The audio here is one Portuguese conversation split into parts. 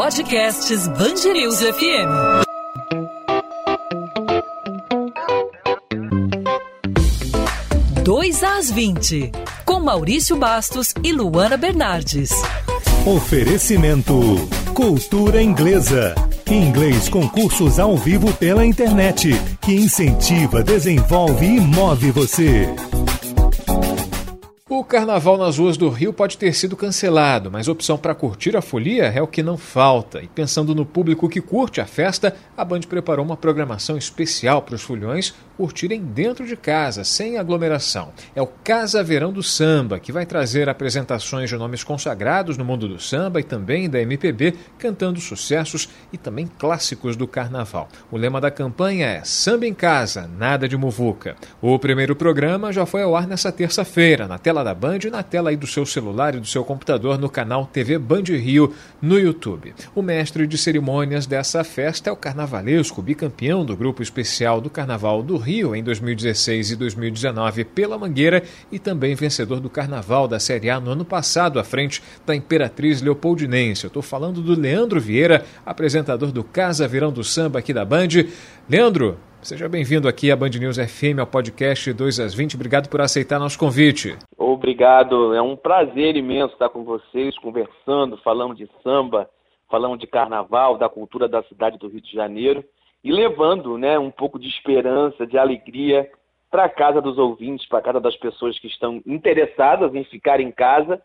Podcasts Bangerils FM. Dois às 20, com Maurício Bastos e Luana Bernardes. Oferecimento Cultura Inglesa. Inglês com cursos ao vivo pela internet, que incentiva, desenvolve e move você. Carnaval nas ruas do Rio pode ter sido cancelado, mas opção para curtir a folia é o que não falta. E pensando no público que curte a festa, a Band preparou uma programação especial para os fulhões curtirem dentro de casa, sem aglomeração. É o Casa Verão do Samba, que vai trazer apresentações de nomes consagrados no mundo do samba e também da MPB, cantando sucessos e também clássicos do carnaval. O lema da campanha é Samba em Casa, nada de muvuca. O primeiro programa já foi ao ar nessa terça-feira, na tela da Band na tela aí do seu celular e do seu computador no canal TV Band Rio no YouTube. O mestre de cerimônias dessa festa é o carnavalesco, bicampeão do grupo especial do Carnaval do Rio em 2016 e 2019 pela Mangueira e também vencedor do Carnaval da Série A no ano passado à frente da Imperatriz Leopoldinense. Eu estou falando do Leandro Vieira, apresentador do Casa Verão do Samba aqui da Band. Leandro, Seja bem-vindo aqui à Band News FM, ao podcast 2 às 20. Obrigado por aceitar nosso convite. Obrigado, é um prazer imenso estar com vocês, conversando, falando de samba, falando de carnaval, da cultura da cidade do Rio de Janeiro e levando né, um pouco de esperança, de alegria para a casa dos ouvintes, para a casa das pessoas que estão interessadas em ficar em casa,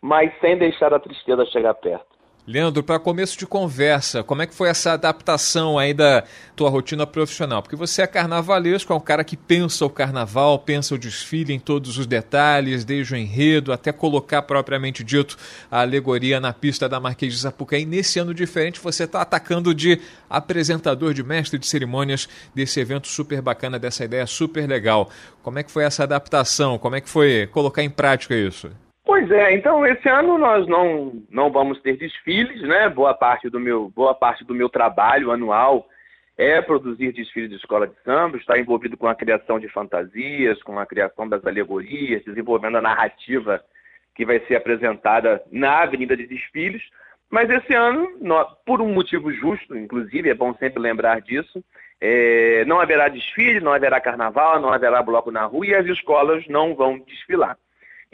mas sem deixar a tristeza chegar perto. Leandro, para começo de conversa, como é que foi essa adaptação aí da tua rotina profissional? Porque você é carnavalesco, é um cara que pensa o carnaval, pensa o desfile em todos os detalhes, desde o enredo até colocar propriamente dito a alegoria na pista da Marquês de Sapucaí. Nesse ano diferente, você está atacando de apresentador, de mestre de cerimônias desse evento super bacana, dessa ideia super legal. Como é que foi essa adaptação? Como é que foi colocar em prática isso? Pois é, então esse ano nós não, não vamos ter desfiles, né? Boa parte do meu, boa parte do meu trabalho anual é produzir desfiles de escola de samba, está envolvido com a criação de fantasias, com a criação das alegorias, desenvolvendo a narrativa que vai ser apresentada na Avenida de Desfiles. Mas esse ano, por um motivo justo, inclusive, é bom sempre lembrar disso, é, não haverá desfile, não haverá carnaval, não haverá bloco na rua e as escolas não vão desfilar.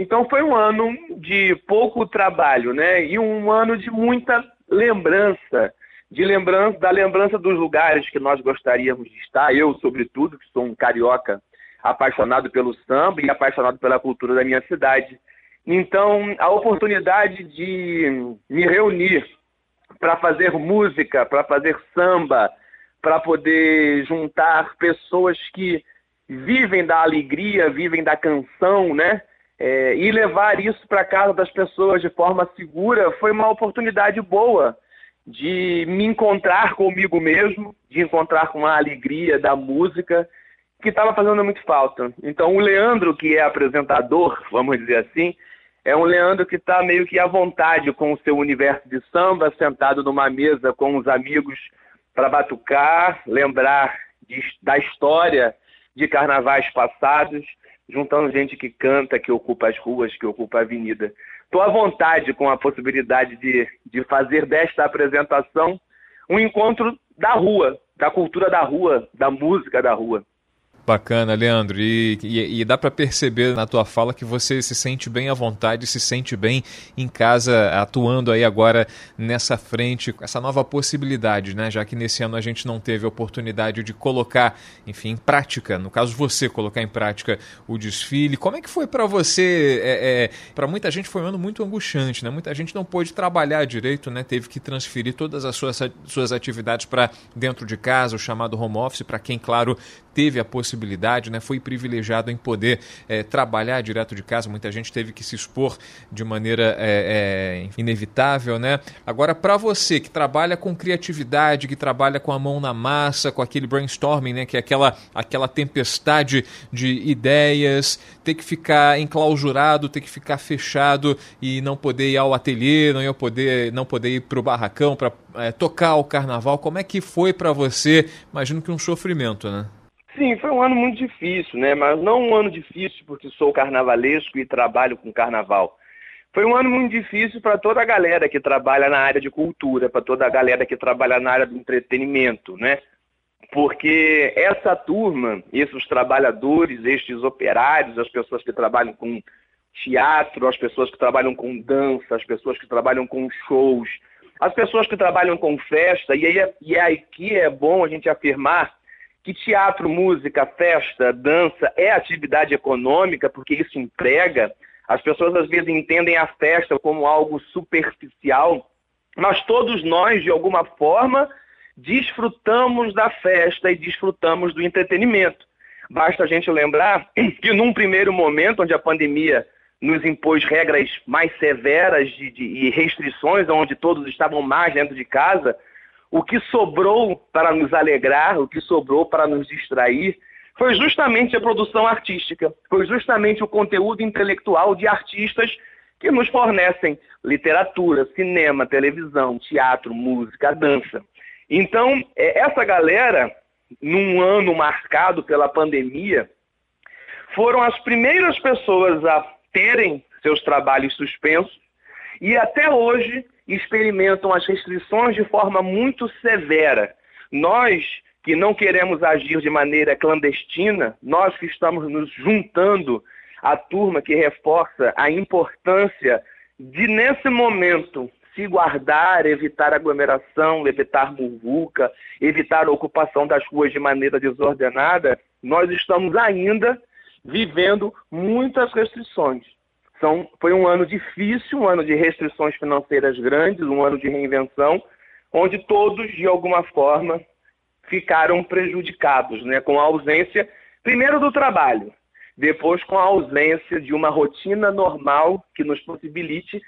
Então foi um ano de pouco trabalho, né? E um ano de muita lembrança, de lembrança da lembrança dos lugares que nós gostaríamos de estar. Eu, sobretudo, que sou um carioca apaixonado pelo samba e apaixonado pela cultura da minha cidade. Então, a oportunidade de me reunir para fazer música, para fazer samba, para poder juntar pessoas que vivem da alegria, vivem da canção, né? É, e levar isso para casa das pessoas de forma segura foi uma oportunidade boa de me encontrar comigo mesmo, de encontrar com a alegria da música que estava fazendo muito falta. Então o Leandro, que é apresentador, vamos dizer assim, é um Leandro que está meio que à vontade com o seu universo de samba, sentado numa mesa com os amigos para batucar, lembrar de, da história de carnavais passados juntando gente que canta, que ocupa as ruas, que ocupa a avenida. Estou à vontade com a possibilidade de, de fazer desta apresentação um encontro da rua, da cultura da rua, da música da rua. Bacana, Leandro. E, e, e dá para perceber na tua fala que você se sente bem à vontade, se sente bem em casa, atuando aí agora nessa frente, com essa nova possibilidade, né? Já que nesse ano a gente não teve a oportunidade de colocar, enfim, em prática, no caso você colocar em prática o desfile. Como é que foi para você? É, é, para muita gente foi um ano muito angustiante, né? Muita gente não pôde trabalhar direito, né? Teve que transferir todas as suas, suas atividades para dentro de casa, o chamado home office, para quem, claro, teve a possibilidade, né, foi privilegiado em poder é, trabalhar direto de casa. Muita gente teve que se expor de maneira é, é, inevitável, né? Agora, para você que trabalha com criatividade, que trabalha com a mão na massa, com aquele brainstorming, né, que é aquela, aquela tempestade de ideias, ter que ficar enclausurado, ter que ficar fechado e não poder ir ao ateliê, não, poder, não poder ir para o barracão para tocar o carnaval. Como é que foi para você? Imagino que um sofrimento, né? Sim, foi um ano muito difícil, né? Mas não um ano difícil porque sou carnavalesco e trabalho com carnaval. Foi um ano muito difícil para toda a galera que trabalha na área de cultura, para toda a galera que trabalha na área do entretenimento, né? Porque essa turma, esses trabalhadores, estes operários, as pessoas que trabalham com teatro, as pessoas que trabalham com dança, as pessoas que trabalham com shows, as pessoas que trabalham com festa, e, aí, e aqui é bom a gente afirmar que teatro, música, festa, dança é atividade econômica, porque isso emprega. As pessoas às vezes entendem a festa como algo superficial, mas todos nós, de alguma forma, desfrutamos da festa e desfrutamos do entretenimento. Basta a gente lembrar que num primeiro momento, onde a pandemia nos impôs regras mais severas de, de, e restrições, onde todos estavam mais dentro de casa, o que sobrou para nos alegrar, o que sobrou para nos distrair, foi justamente a produção artística, foi justamente o conteúdo intelectual de artistas que nos fornecem literatura, cinema, televisão, teatro, música, dança. Então, é, essa galera, num ano marcado pela pandemia, foram as primeiras pessoas a terem seus trabalhos suspensos e até hoje experimentam as restrições de forma muito severa. Nós que não queremos agir de maneira clandestina, nós que estamos nos juntando à turma que reforça a importância de, nesse momento, se guardar, evitar aglomeração, evitar muvuca, evitar a ocupação das ruas de maneira desordenada, nós estamos ainda vivendo muitas restrições. São, foi um ano difícil, um ano de restrições financeiras grandes, um ano de reinvenção, onde todos, de alguma forma, ficaram prejudicados, né, com a ausência, primeiro do trabalho, depois com a ausência de uma rotina normal que nos possibilite,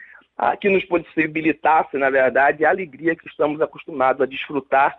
que nos possibilitasse, na verdade, a alegria que estamos acostumados a desfrutar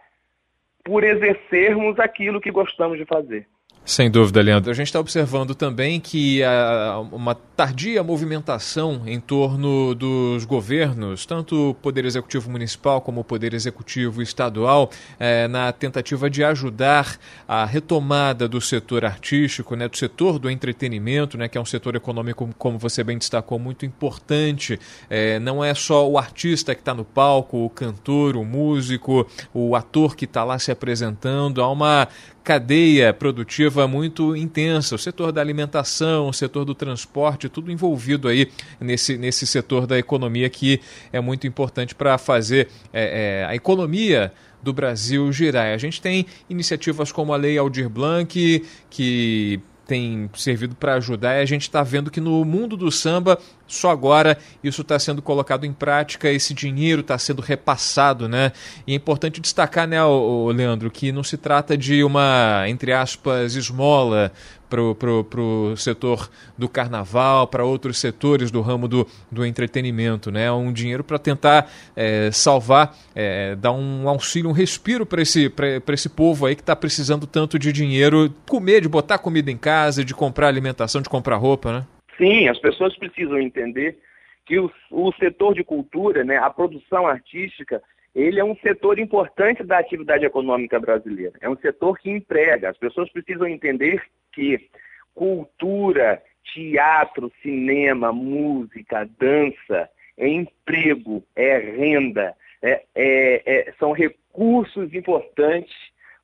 por exercermos aquilo que gostamos de fazer. Sem dúvida, Leandro. A gente está observando também que há uma tardia movimentação em torno dos governos, tanto o Poder Executivo Municipal como o Poder Executivo Estadual, é, na tentativa de ajudar a retomada do setor artístico, né, do setor do entretenimento, né, que é um setor econômico, como você bem destacou, muito importante. É, não é só o artista que está no palco, o cantor, o músico, o ator que está lá se apresentando. Há uma cadeia produtiva muito intensa, o setor da alimentação, o setor do transporte, tudo envolvido aí nesse, nesse setor da economia que é muito importante para fazer é, é, a economia do Brasil girar. A gente tem iniciativas como a Lei Aldir Blanc, que tem servido para ajudar e a gente está vendo que no mundo do samba, só agora isso está sendo colocado em prática, esse dinheiro está sendo repassado, né? E é importante destacar, né, Leandro, que não se trata de uma, entre aspas, esmola para o setor do carnaval, para outros setores do ramo do, do entretenimento, né? Um dinheiro para tentar é, salvar, é, dar um auxílio, um respiro para esse, esse povo aí que está precisando tanto de dinheiro, comer, de botar comida em casa, de comprar alimentação, de comprar roupa, né? Sim, as pessoas precisam entender que o, o setor de cultura, né, a produção artística, ele é um setor importante da atividade econômica brasileira. É um setor que emprega. As pessoas precisam entender que cultura, teatro, cinema, música, dança é emprego, é renda, é, é, é, são recursos importantes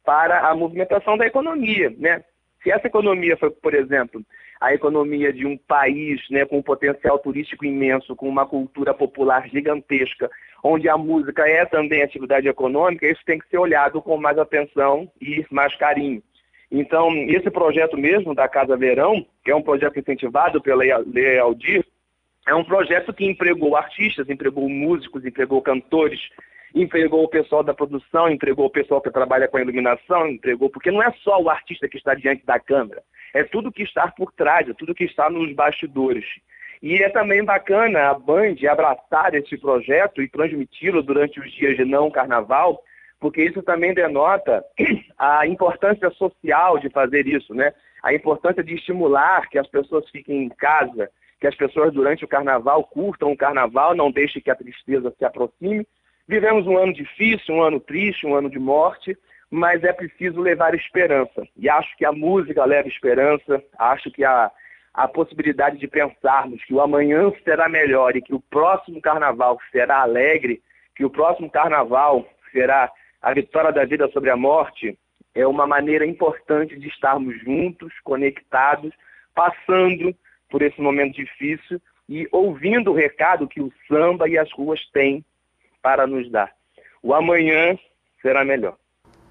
para a movimentação da economia. Né? Se essa economia for, por exemplo, a economia de um país né, com um potencial turístico imenso, com uma cultura popular gigantesca, onde a música é também atividade econômica, isso tem que ser olhado com mais atenção e mais carinho. Então, esse projeto mesmo da Casa Verão, que é um projeto incentivado pela Lei Aldir, é um projeto que empregou artistas, empregou músicos, empregou cantores, empregou o pessoal da produção, empregou o pessoal que trabalha com a iluminação, empregou, porque não é só o artista que está diante da câmera, é tudo que está por trás, é tudo que está nos bastidores. E é também bacana a Band abraçar esse projeto e transmiti-lo durante os dias de não carnaval, porque isso também denota a importância social de fazer isso, né? A importância de estimular que as pessoas fiquem em casa, que as pessoas durante o carnaval curtam o carnaval, não deixem que a tristeza se aproxime. Vivemos um ano difícil, um ano triste, um ano de morte, mas é preciso levar esperança. E acho que a música leva esperança, acho que a, a possibilidade de pensarmos que o amanhã será melhor e que o próximo carnaval será alegre, que o próximo carnaval será a vitória da vida sobre a morte, é uma maneira importante de estarmos juntos, conectados, passando por esse momento difícil e ouvindo o recado que o samba e as ruas têm para nos dar. O amanhã será melhor.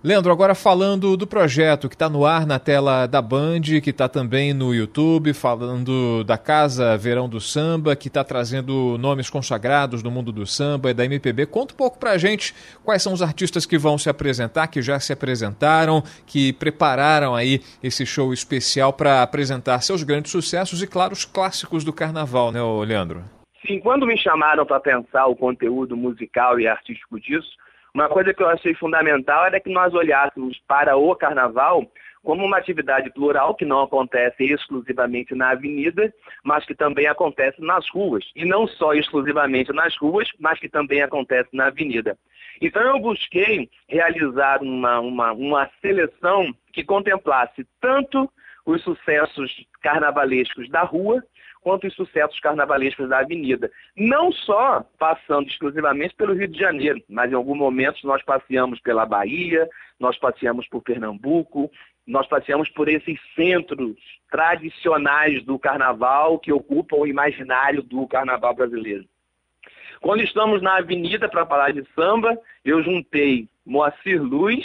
Leandro, agora falando do projeto que está no ar na tela da Band, que está também no YouTube, falando da Casa Verão do Samba, que está trazendo nomes consagrados do mundo do samba e da MPB. Conta um pouco para a gente quais são os artistas que vão se apresentar, que já se apresentaram, que prepararam aí esse show especial para apresentar seus grandes sucessos e, claro, os clássicos do carnaval, né, Leandro? Sim, quando me chamaram para pensar o conteúdo musical e artístico disso, uma coisa que eu achei fundamental era que nós olhássemos para o carnaval como uma atividade plural que não acontece exclusivamente na avenida, mas que também acontece nas ruas. E não só exclusivamente nas ruas, mas que também acontece na avenida. Então eu busquei realizar uma, uma, uma seleção que contemplasse tanto os sucessos carnavalescos da rua, quanto os sucessos carnavalescos da Avenida. Não só passando exclusivamente pelo Rio de Janeiro, mas em alguns momentos nós passeamos pela Bahia, nós passeamos por Pernambuco, nós passeamos por esses centros tradicionais do carnaval que ocupam o imaginário do carnaval brasileiro. Quando estamos na avenida para falar de samba, eu juntei Moacir Luz,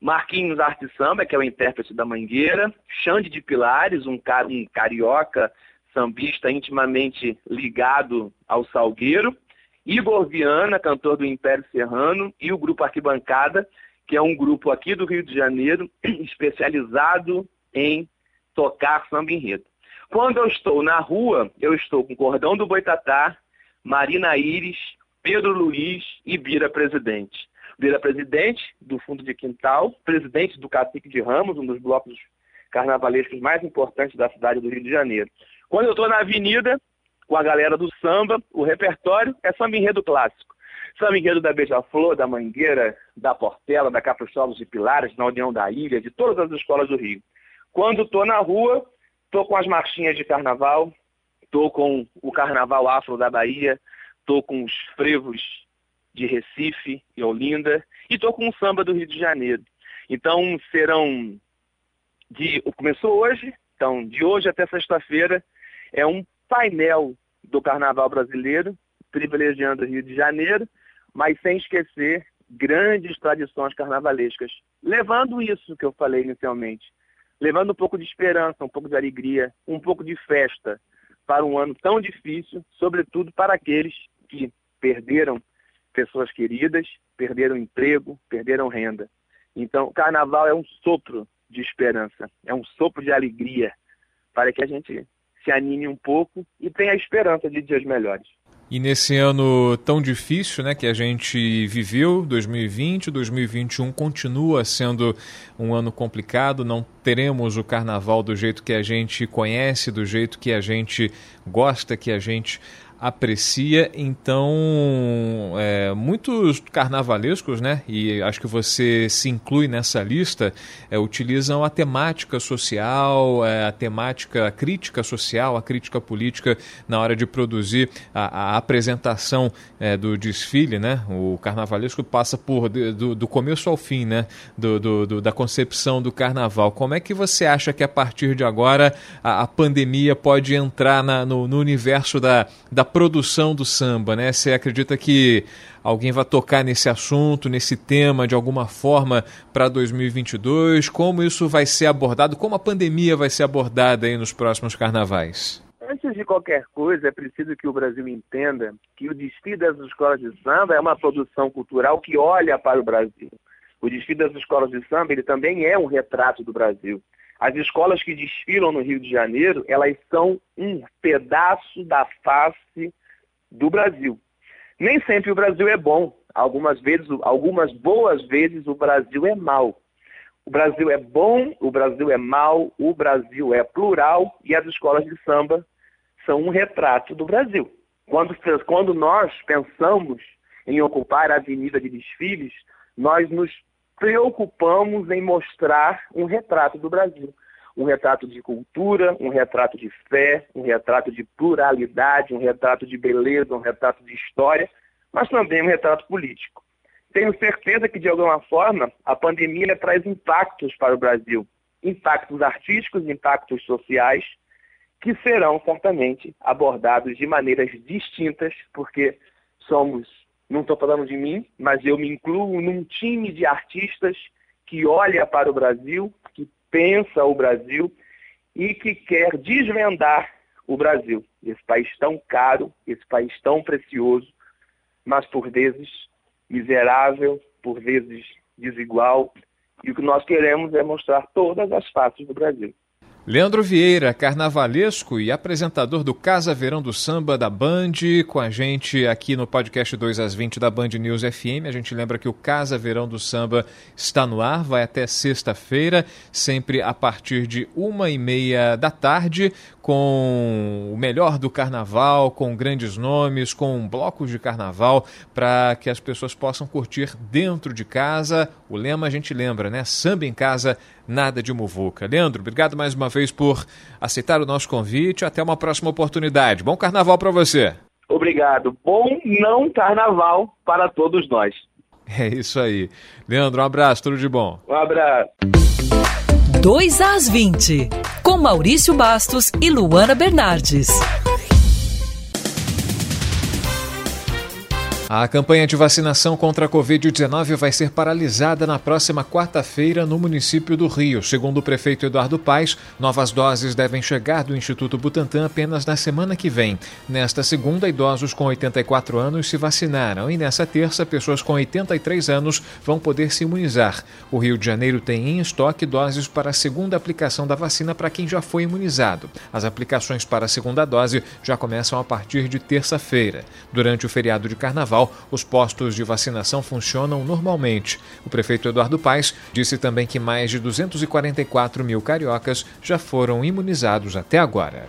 Marquinhos Arte Samba, que é o intérprete da Mangueira, Xande de Pilares, um, car um carioca sambista intimamente ligado ao Salgueiro, Igor Viana, cantor do Império Serrano, e o grupo Arquibancada, que é um grupo aqui do Rio de Janeiro, especializado em tocar samba enredo. Quando eu estou na rua, eu estou com Cordão do Boitatá, Marina Íris, Pedro Luiz e Bira Presidente. Bira Presidente, do Fundo de Quintal, presidente do Cacique de Ramos, um dos blocos carnavalescos mais importantes da cidade do Rio de Janeiro. Quando eu estou na avenida, com a galera do samba, o repertório é samba enredo clássico. Samba enredo da Beija-Flor, da Mangueira, da Portela, da Capricholos de Pilares, na União da Ilha, de todas as escolas do Rio. Quando estou na rua, estou com as marchinhas de carnaval, estou com o carnaval afro da Bahia, estou com os frevos de Recife e Olinda, e estou com o samba do Rio de Janeiro. Então serão de. Começou hoje, então, de hoje até sexta-feira, é um painel do carnaval brasileiro, privilegiando o Rio de Janeiro, mas sem esquecer grandes tradições carnavalescas, levando isso que eu falei inicialmente, levando um pouco de esperança, um pouco de alegria, um pouco de festa para um ano tão difícil, sobretudo para aqueles que perderam pessoas queridas, perderam emprego, perderam renda. Então, o carnaval é um sopro de esperança, é um sopro de alegria para que a gente se anime um pouco e tenha a esperança de dias melhores. E nesse ano tão difícil né, que a gente viveu, 2020, 2021 continua sendo um ano complicado, não teremos o carnaval do jeito que a gente conhece, do jeito que a gente gosta, que a gente aprecia. Então, é, muitos carnavalescos, né, e acho que você se inclui nessa lista, é, utilizam a temática social, é, a temática a crítica social, a crítica política na hora de produzir a, a apresentação é, do desfile, né? O carnavalesco passa por do, do começo ao fim, né? Do, do, do, da concepção do carnaval. Como é que você acha que a partir de agora a, a pandemia pode entrar na, no, no universo da, da produção do samba, né? Você acredita que alguém vai tocar nesse assunto, nesse tema de alguma forma para 2022? Como isso vai ser abordado? Como a pandemia vai ser abordada aí nos próximos carnavais? Antes de qualquer coisa, é preciso que o Brasil entenda que o desfile das escolas de samba é uma produção cultural que olha para o Brasil. O desfile das escolas de samba ele também é um retrato do Brasil. As escolas que desfilam no Rio de Janeiro, elas são um pedaço da face do Brasil. Nem sempre o Brasil é bom. Algumas vezes, algumas boas vezes o Brasil é mau. O Brasil é bom, o Brasil é mau, o Brasil é plural e as escolas de samba são um retrato do Brasil. Quando, quando nós pensamos em ocupar a avenida de desfiles, nós nos preocupamos em mostrar um retrato do Brasil. um retrato de cultura, um retrato de fé, um retrato de pluralidade, um retrato de beleza, um retrato de história, mas também um retrato político. Tenho certeza que, de alguma forma, a pandemia traz impactos para o Brasil, impactos artísticos, impactos sociais, que serão certamente abordados de maneiras distintas, porque somos, não estou falando de mim, mas eu me incluo num time de artistas que olha para o Brasil, que pensa o Brasil e que quer desvendar o Brasil, esse país tão caro, esse país tão precioso, mas por vezes miserável, por vezes desigual. E o que nós queremos é mostrar todas as faces do Brasil. Leandro Vieira, carnavalesco e apresentador do Casa Verão do Samba da Band, com a gente aqui no podcast 2 às 20 da Band News FM. A gente lembra que o Casa Verão do Samba está no ar, vai até sexta-feira, sempre a partir de uma e meia da tarde, com o melhor do carnaval, com grandes nomes, com blocos de carnaval, para que as pessoas possam curtir dentro de casa. O lema a gente lembra, né? Samba em casa, nada de muvuca. Leandro, obrigado mais uma vez por aceitar o nosso convite. Até uma próxima oportunidade. Bom carnaval para você. Obrigado. Bom não carnaval para todos nós. É isso aí. Leandro, um abraço, tudo de bom. Um abraço. 2 às 20, com Maurício Bastos e Luana Bernardes. A campanha de vacinação contra a Covid-19 vai ser paralisada na próxima quarta-feira no município do Rio. Segundo o prefeito Eduardo Paes, novas doses devem chegar do Instituto Butantan apenas na semana que vem. Nesta segunda, idosos com 84 anos se vacinaram e nessa terça, pessoas com 83 anos vão poder se imunizar. O Rio de Janeiro tem em estoque doses para a segunda aplicação da vacina para quem já foi imunizado. As aplicações para a segunda dose já começam a partir de terça-feira. Durante o feriado de carnaval, Carnaval, os postos de vacinação funcionam normalmente. O prefeito Eduardo Paes disse também que mais de 244 mil cariocas já foram imunizados até agora.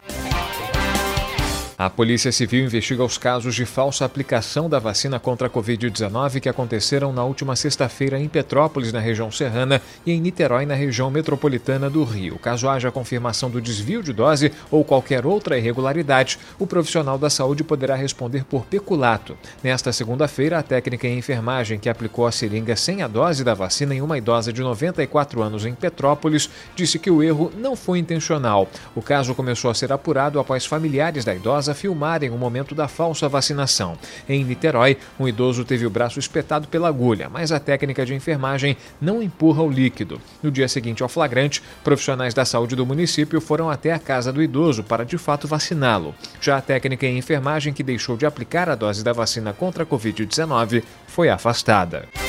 A Polícia Civil investiga os casos de falsa aplicação da vacina contra a Covid-19 que aconteceram na última sexta-feira em Petrópolis, na região serrana, e em Niterói, na região metropolitana do Rio. Caso haja confirmação do desvio de dose ou qualquer outra irregularidade, o profissional da saúde poderá responder por peculato. Nesta segunda-feira, a técnica em enfermagem que aplicou a seringa sem a dose da vacina em uma idosa de 94 anos em Petrópolis disse que o erro não foi intencional. O caso começou a ser apurado após familiares da idosa filmarem o momento da falsa vacinação. Em Niterói, um idoso teve o braço espetado pela agulha, mas a técnica de enfermagem não empurra o líquido. No dia seguinte ao flagrante, profissionais da saúde do município foram até a casa do idoso para de fato vaciná-lo. Já a técnica em enfermagem que deixou de aplicar a dose da vacina contra a Covid-19 foi afastada.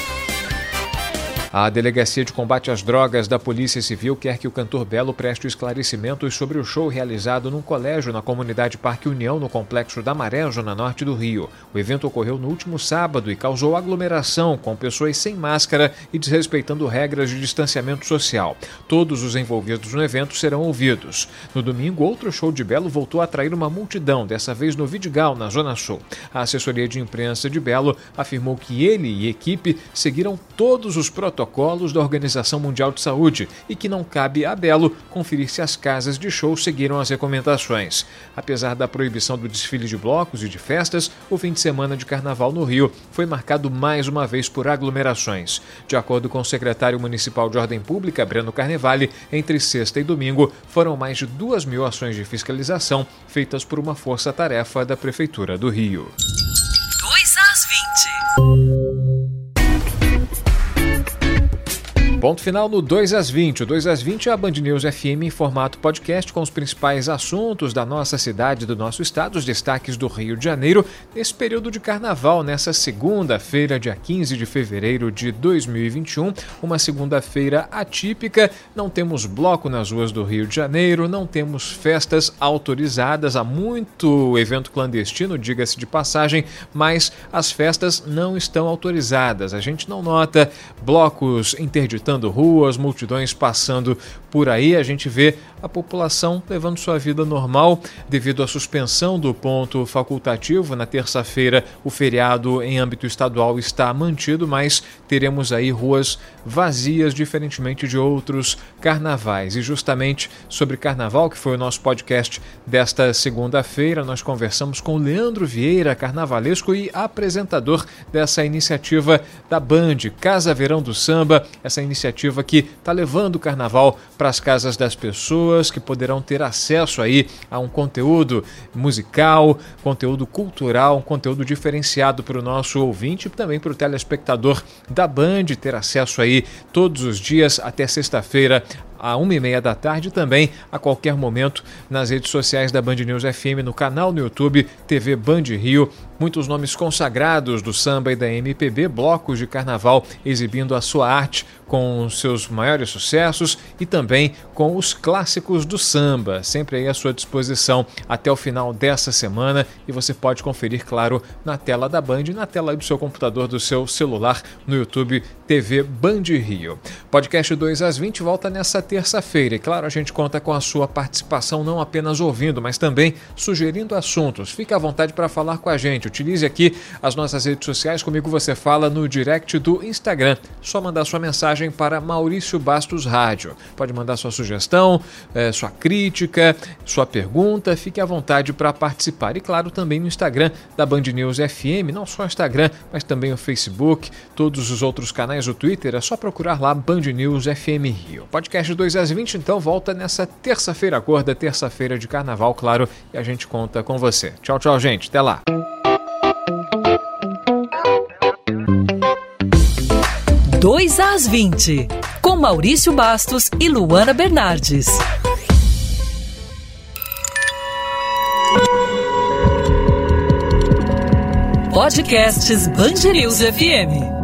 A Delegacia de Combate às Drogas da Polícia Civil quer que o cantor Belo preste esclarecimentos sobre o show realizado num colégio na comunidade Parque União, no complexo da Maré, zona norte do Rio. O evento ocorreu no último sábado e causou aglomeração, com pessoas sem máscara e desrespeitando regras de distanciamento social. Todos os envolvidos no evento serão ouvidos. No domingo, outro show de Belo voltou a atrair uma multidão, dessa vez no Vidigal, na Zona Sul. A assessoria de imprensa de Belo afirmou que ele e equipe seguiram todos os protocolos protocolos da Organização Mundial de Saúde e que não cabe a Belo conferir se as casas de show seguiram as recomendações. Apesar da proibição do desfile de blocos e de festas, o fim de semana de carnaval no Rio foi marcado mais uma vez por aglomerações. De acordo com o secretário municipal de Ordem Pública, Breno Carnevale, entre sexta e domingo foram mais de duas mil ações de fiscalização feitas por uma força-tarefa da Prefeitura do Rio. 2 às 20. Ponto final no 2 às 20. O 2 às 20 é a Band News FM em formato podcast com os principais assuntos da nossa cidade, do nosso estado, os destaques do Rio de Janeiro nesse período de carnaval, nessa segunda-feira, dia 15 de fevereiro de 2021. Uma segunda-feira atípica, não temos bloco nas ruas do Rio de Janeiro, não temos festas autorizadas, há muito evento clandestino, diga-se de passagem, mas as festas não estão autorizadas. A gente não nota blocos interditados ruas, multidões passando por aí. A gente vê a população levando sua vida normal devido à suspensão do ponto facultativo. Na terça-feira, o feriado em âmbito estadual está mantido, mas teremos aí ruas vazias, diferentemente de outros carnavais. E justamente sobre carnaval, que foi o nosso podcast desta segunda-feira, nós conversamos com Leandro Vieira, carnavalesco e apresentador dessa iniciativa da Band, Casa Verão do Samba, essa iniciativa que está levando o carnaval para as casas das pessoas, que poderão ter acesso aí a um conteúdo musical, conteúdo cultural, um conteúdo diferenciado para o nosso ouvinte e também para o telespectador da Band ter acesso aí todos os dias até sexta-feira à uma e meia da tarde também a qualquer momento nas redes sociais da Band News FM, no canal no YouTube TV Band Rio. Muitos nomes consagrados do samba e da MPB, blocos de carnaval exibindo a sua arte com seus maiores sucessos e também com os clássicos do samba, sempre aí à sua disposição até o final dessa semana e você pode conferir, claro, na tela da Band, na tela do seu computador, do seu celular, no YouTube TV Band Rio. Podcast 2 às 20 volta nessa terça-feira e, claro, a gente conta com a sua participação não apenas ouvindo, mas também sugerindo assuntos. Fique à vontade para falar com a gente. Utilize aqui as nossas redes sociais. Comigo você fala no direct do Instagram. Só mandar sua mensagem para Maurício Bastos Rádio. Pode mandar sua sugestão, é, sua crítica, sua pergunta. Fique à vontade para participar. E, claro, também no Instagram da Band News FM. Não só o Instagram, mas também o Facebook, todos os outros canais do Twitter. É só procurar lá Band News FM Rio. Podcast 2 às 20, então, volta nessa terça-feira gorda, terça-feira de carnaval, claro, e a gente conta com você. Tchau, tchau, gente. Até lá. 2 às 20, com Maurício Bastos e Luana Bernardes. Podcasts Bangerils FM.